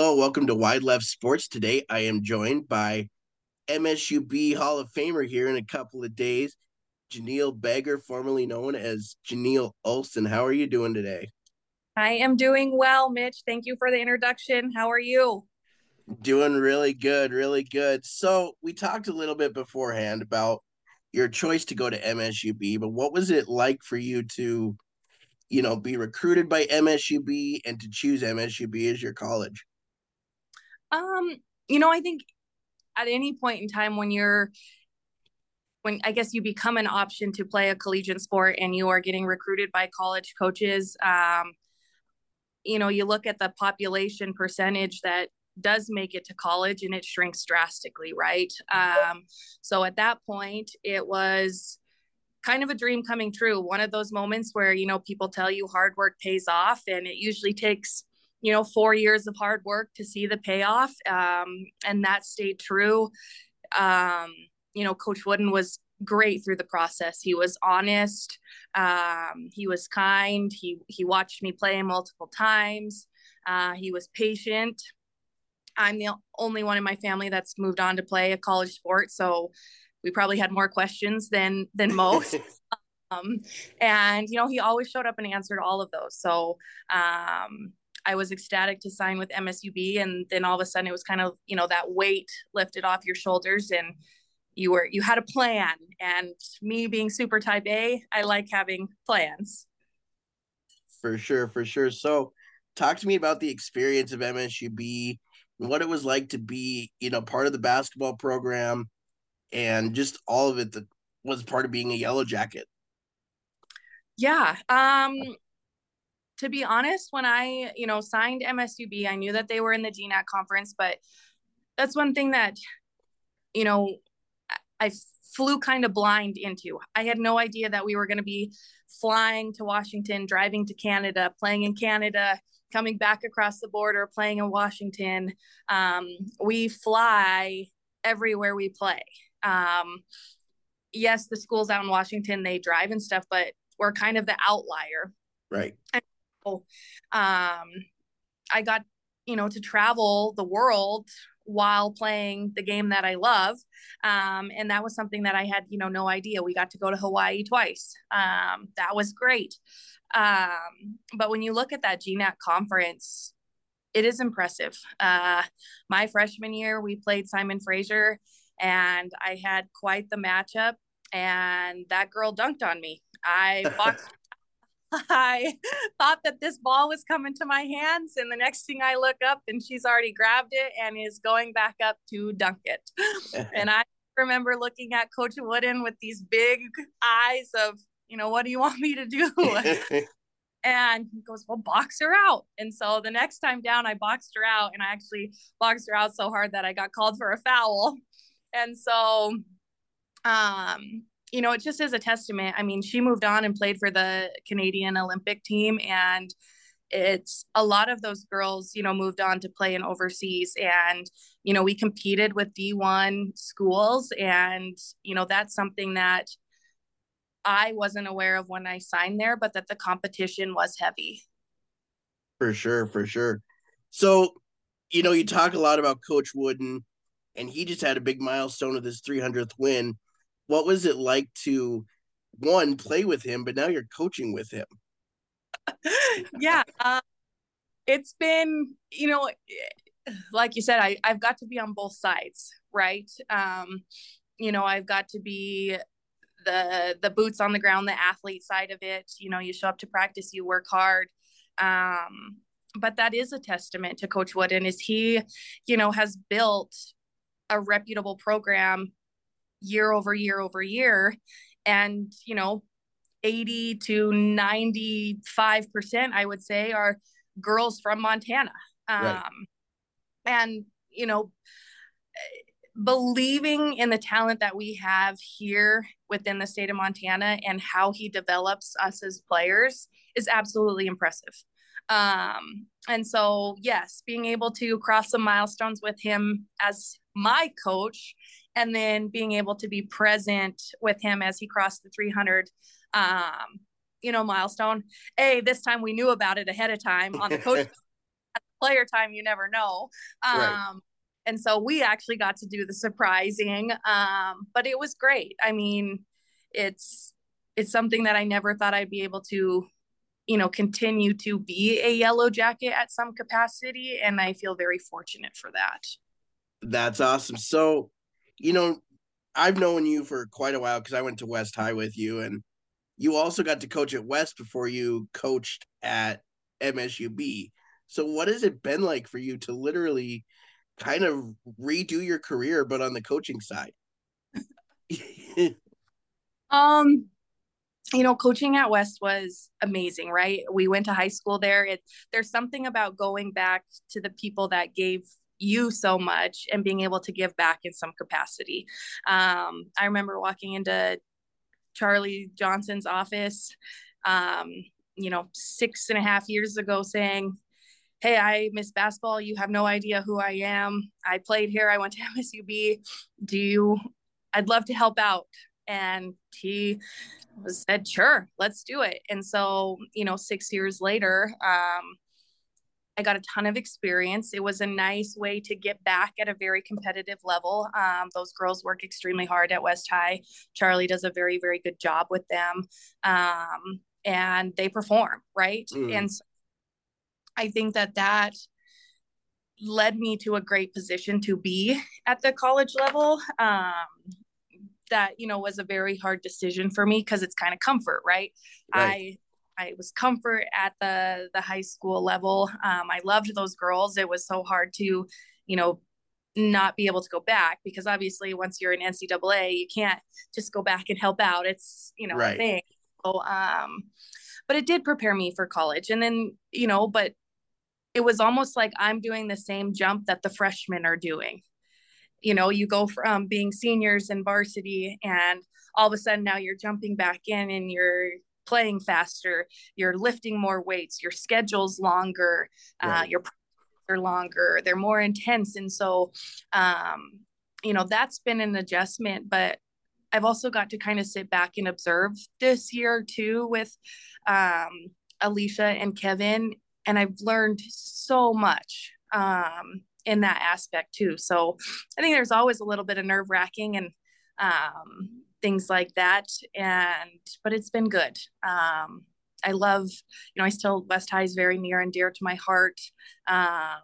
Hello, welcome to Wide Left Sports. Today I am joined by MSUB Hall of Famer here in a couple of days, Janiel Begger, formerly known as Janiel Olson. How are you doing today? I am doing well, Mitch. Thank you for the introduction. How are you? Doing really good, really good. So, we talked a little bit beforehand about your choice to go to MSUB, but what was it like for you to, you know, be recruited by MSUB and to choose MSUB as your college? Um, you know, I think at any point in time when you're when I guess you become an option to play a collegiate sport and you are getting recruited by college coaches, um, you know, you look at the population percentage that does make it to college and it shrinks drastically, right? Um, so at that point, it was kind of a dream coming true. One of those moments where, you know, people tell you hard work pays off, and it usually takes, you know, four years of hard work to see the payoff. Um, and that stayed true. Um, you know, Coach Woodin was great through the process. He was honest. Um, he was kind. He he watched me play multiple times. Uh, he was patient. I'm the only one in my family that's moved on to play a college sport, so we probably had more questions than than most. um, and you know, he always showed up and answered all of those. So um, I was ecstatic to sign with MSUB, and then all of a sudden, it was kind of you know that weight lifted off your shoulders and you were you had a plan. And me being super type a i like having plans. For sure for sure. So talk to me about the experience of msub and what it was like to be you know part of the basketball program and just all of it that was part of being a yellow jacket. Yeah um to be honest when i you know signed msub i knew that they were in the gnac conference but that's one thing that you know I flew kind of blind into. I had no idea that we were going to be flying to Washington, driving to Canada, playing in Canada, coming back across the border, playing in Washington. Um, we fly everywhere we play. Um, yes, the schools out in Washington, they drive and stuff, but we're kind of the outlier. Right. And um, I got, you know, to travel the world while playing the game that I love. Um, and that was something that I had, you know, no idea. We got to go to Hawaii twice. Um, that was great. Um, but when you look at that GNAC conference, it is impressive. Uh, my freshman year, we played Simon Fraser, and I had quite the matchup. And that girl dunked on me. I boxed I thought that this ball was coming to my hands, and the next thing I look up, and she's already grabbed it and is going back up to dunk it. and I remember looking at Coach Woodin with these big eyes of, you know, what do you want me to do? and he goes, Well, box her out. And so the next time down, I boxed her out, and I actually boxed her out so hard that I got called for a foul. And so, um, you know, it just is a testament. I mean, she moved on and played for the Canadian Olympic team and it's a lot of those girls, you know, moved on to play in overseas and you know, we competed with D1 schools and you know, that's something that I wasn't aware of when I signed there, but that the competition was heavy. For sure, for sure. So, you know, you talk a lot about Coach Woodin, and he just had a big milestone with his 300th win what was it like to one play with him, but now you're coaching with him? yeah, uh, it's been you know, like you said, I I've got to be on both sides, right? Um, you know, I've got to be the the boots on the ground, the athlete side of it. You know, you show up to practice, you work hard. Um, but that is a testament to Coach Woodin is he, you know, has built a reputable program year over year over year. And you know 80 to 95 percent i would say are girls from montana. Um, right. and you know believing in the talent that we have here within the state of montana and how he develops us as players is absolutely impressive. Um, and so yes being able to cross some milestones with him as my coach and then being able to be present with him as he crossed the 300 um, you know milestone a this time we knew about it ahead of time on the coach player time, you never know. Um, right. And so we actually got to do the surprising, um, but it was great. I mean, it's it's something that I never thought I'd be able to, you know, continue to be a yellow jacket at some capacity, and I feel very fortunate for that. That's awesome. So, you know, I've known you for quite a while because I went to West High with you, and you also got to coach at West before you coached at MSUB. So, what has it been like for you to literally kind of redo your career, but on the coaching side? um, you know, coaching at West was amazing, right? We went to high school there. It there's something about going back to the people that gave you so much and being able to give back in some capacity. Um, I remember walking into Charlie Johnson's office, um, you know, six and a half years ago saying, Hey, I miss basketball. You have no idea who I am. I played here. I went to MSUB. Do you, I'd love to help out. And he said, sure, let's do it. And so, you know, six years later, um, I got a ton of experience. It was a nice way to get back at a very competitive level. Um, those girls work extremely hard at West High. Charlie does a very, very good job with them. Um, and they perform, right? Mm. And so I think that that led me to a great position to be at the college level. Um, that you know was a very hard decision for me because it's kind of comfort, right? right? I was comfort at the the high school level. Um, I loved those girls. It was so hard to, you know, not be able to go back because obviously once you're in NCAA, you can't just go back and help out. It's you know right. a thing. So, um, but it did prepare me for college, and then you know, but it was almost like I'm doing the same jump that the freshmen are doing. You know, you go from being seniors in varsity and all of a sudden now you're jumping back in and you're playing faster, you're lifting more weights, your schedule's longer, uh, right. uh, your are longer, they're more intense. And so, um, you know, that's been an adjustment, but I've also got to kind of sit back and observe this year too with um, Alicia and Kevin. And I've learned so much um, in that aspect too. So I think there's always a little bit of nerve wracking and um, things like that. And but it's been good. Um, I love, you know, I still West High is very near and dear to my heart. Um,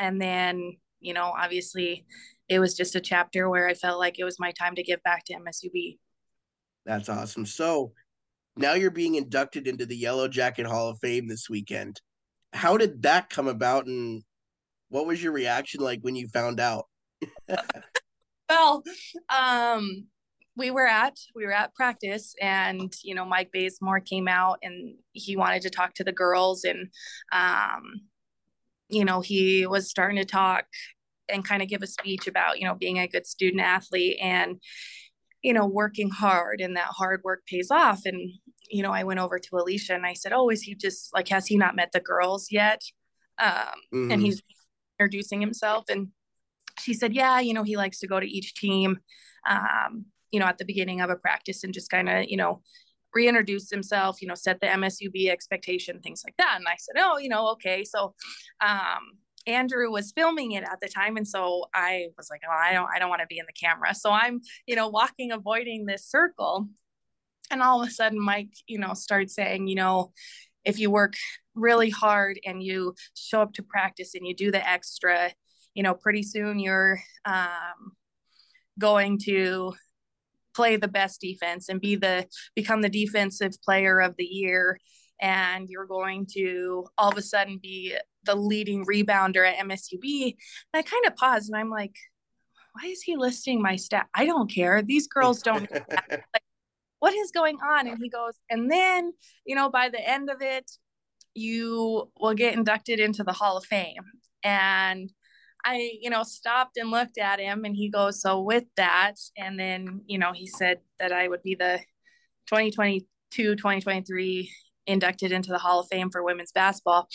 and then, you know, obviously it was just a chapter where I felt like it was my time to give back to MSUB. That's awesome. So now you're being inducted into the Yellow Jacket Hall of Fame this weekend. How did that come about and what was your reaction like when you found out? well, um, we were at we were at practice and you know mike bazemore came out and he wanted to talk to the girls and um you know he was starting to talk and kind of give a speech about you know being a good student athlete and you know working hard and that hard work pays off. And you know i went over to alicia and i said oh is he just like has he not met the girls yet? Um mm-hmm. and he's introducing himself and she said yeah you know he likes to go to each team. Um you know, at the beginning of a practice and just kind of, you know, reintroduce himself, you know, set the MSUB expectation, things like that. And I said, oh, you know, okay. So, um, Andrew was filming it at the time. And so I was like, oh, I don't, I don't want to be in the camera. So I'm, you know, walking, avoiding this circle. And all of a sudden, Mike, you know, starts saying, you know, if you work really hard and you show up to practice and you do the extra, you know, pretty soon you're um, going to play the best defense and be the become the defensive player of the year and you're going to all of a sudden be the leading rebounder at MSUB. And I kind of paused and I'm like, why is he listing my stat? I don't care. These girls don't. like, what is going on? And he goes, and then, you know, by the end of it, you will get inducted into the Hall of Fame. And I, you know, stopped and looked at him and he goes, So with that, and then, you know, he said that I would be the 2022 2023 inducted into the Hall of Fame for women's basketball.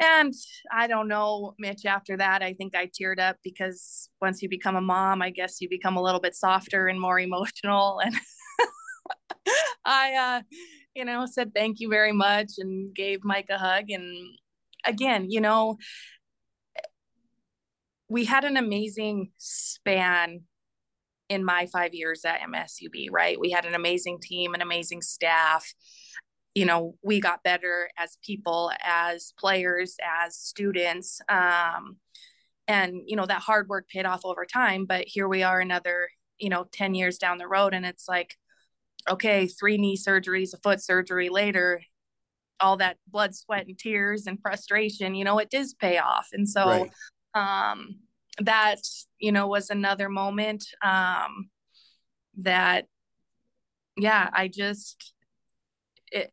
And I don't know, Mitch, after that, I think I teared up because once you become a mom, I guess you become a little bit softer and more emotional. And I, uh, you know, said thank you very much and gave Mike a hug. And again, you know, we had an amazing span in my five years at MSUB, right? We had an amazing team, an amazing staff. You know, we got better as people, as players, as students. Um, and, you know, that hard work paid off over time. But here we are another, you know, 10 years down the road. And it's like, okay, three knee surgeries, a foot surgery later, all that blood, sweat, and tears and frustration, you know, it does pay off. And so, right. Um, that you know was another moment um that yeah i just it,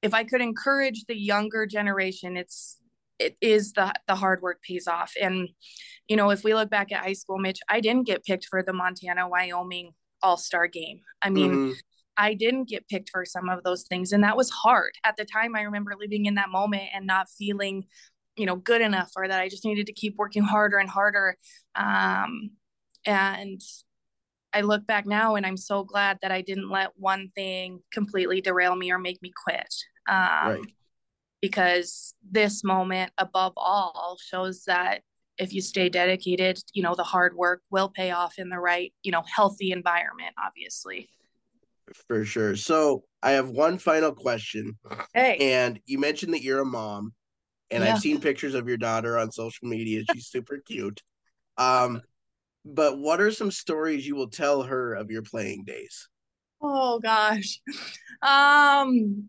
if i could encourage the younger generation it's it is the the hard work pays off. And you know if we look back at high school mitch i didn't get picked for the montana wyoming all-star game. I mean mm-hmm. i didn't get picked for some of those things and that was hard. At the time i remember living in that moment and not feeling you know good enough or that i just needed to keep working harder and harder. Um, and i look back now and i'm so glad that i didn't let one thing completely derail me or make me quit. Um, right. because this moment above all shows that if you stay dedicated you know the hard work will pay off in the right you know healthy environment obviously. For sure. So i have one final question. Hey. And you mentioned that you're a mom and yeah. I've seen pictures of your daughter on social media. She's super cute. Um, but what are some stories you will tell her of your playing days? Oh gosh, um,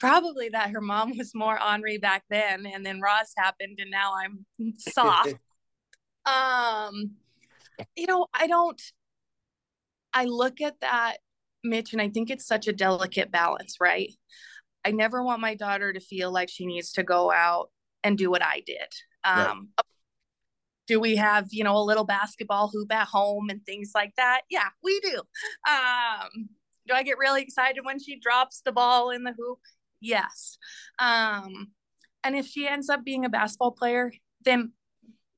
probably that her mom was more ornery back then, and then Roz happened, and now I'm soft. um, you know, I don't. I look at that, Mitch, and I think it's such a delicate balance, right? I never want my daughter to feel like she needs to go out and do what I did. Um, right. Do we have, you know, a little basketball hoop at home and things like that? Yeah, we do. Um, do I get really excited when she drops the ball in the hoop? Yes. Um, and if she ends up being a basketball player, then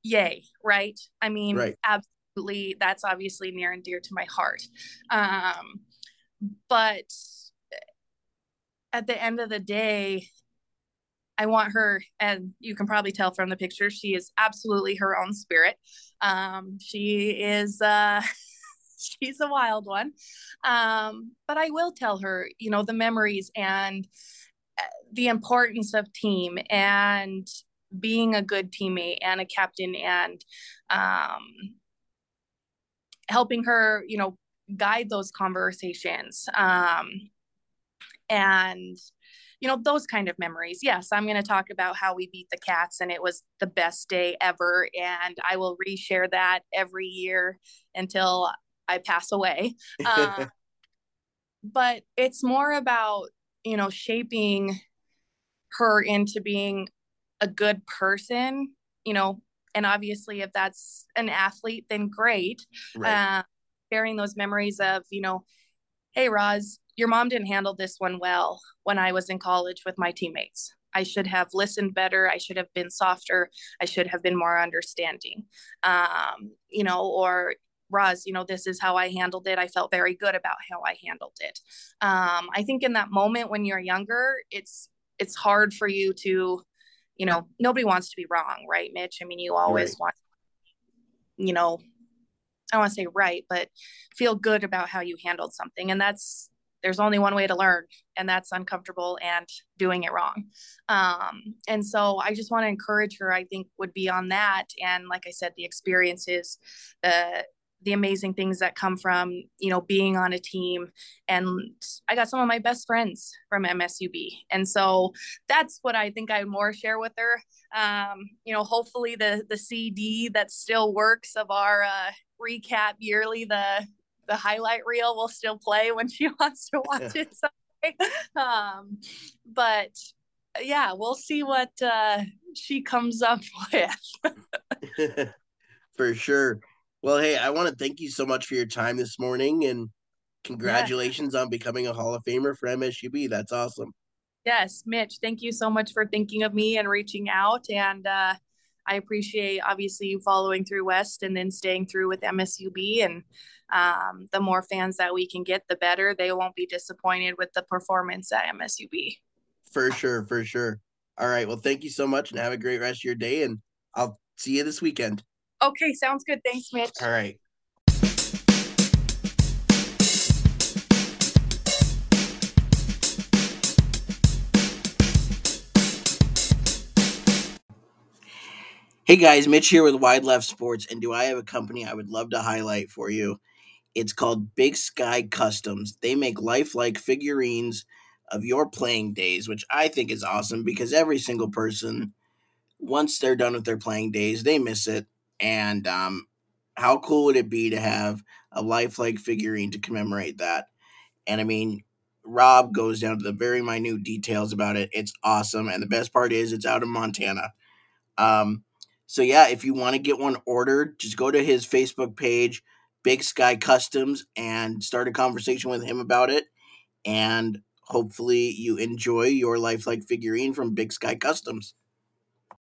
yay, right? I mean, right. absolutely. That's obviously near and dear to my heart. Um, but at the end of the day, I want her, and you can probably tell from the picture, she is absolutely her own spirit. Um, she is, uh, she's a wild one. Um, but I will tell her, you know, the memories and uh, the importance of team and being a good teammate and a captain and um, helping her, you know, guide those conversations. Um, and you know those kind of memories. Yes i'm going to talk about how we beat the cats and it was the best day ever and i will reshare that every year until i pass away. Uh, but it's more about you know shaping her into being a good person you know and obviously if that's an athlete then great. Right. uh, sharing those memories of you know hey roz your mom didn't handle this one well when I was in college with my teammates. I should have listened better. I should have been softer. I should have been more understanding. Um, you know, or Roz, you know, this is how I handled it. I felt very good about how I handled it. Um, I think in that moment when you're younger, it's it's hard for you to, you know, nobody wants to be wrong, right, Mitch? I mean, you always right. want, you know, I want to say right, but feel good about how you handled something. And that's there's only one way to learn and that's uncomfortable and doing it wrong. Um, and so i just want to encourage her i think would be on that. And like i said the experiences the the amazing things that come from you know being on a team. And i got some of my best friends from msub and so that's what i think i more share with her. Um, you know hopefully the the cd that still works of our uh, recap yearly the the highlight reel will still play when she wants to watch yeah. it someday. Um, but yeah, we'll see what uh, she comes up with. for sure. Well, hey, I want to thank you so much for your time this morning and congratulations yeah. on becoming a Hall of Famer for MSUB. That's awesome. Yes, Mitch, thank you so much for thinking of me and reaching out. And uh, I appreciate obviously you following through West and then staying through with MSUB. And um, the more fans that we can get, the better. They won't be disappointed with the performance at MSUB. For sure, for sure. All right. Well, thank you so much and have a great rest of your day. And I'll see you this weekend. Okay, sounds good. Thanks, Mitch. All right. Hey guys, Mitch here with Wide Left Sports, and do I have a company I would love to highlight for you? It's called Big Sky Customs. They make lifelike figurines of your playing days, which I think is awesome because every single person, once they're done with their playing days, they miss it. And um, how cool would it be to have a lifelike figurine to commemorate that? And I mean, Rob goes down to the very minute details about it. It's awesome. And the best part is it's out of Montana. Um, so yeah, if you want to get one ordered, just go to his Facebook page, Big Sky Customs, and start a conversation with him about it. And hopefully you enjoy your lifelike figurine from Big Sky Customs.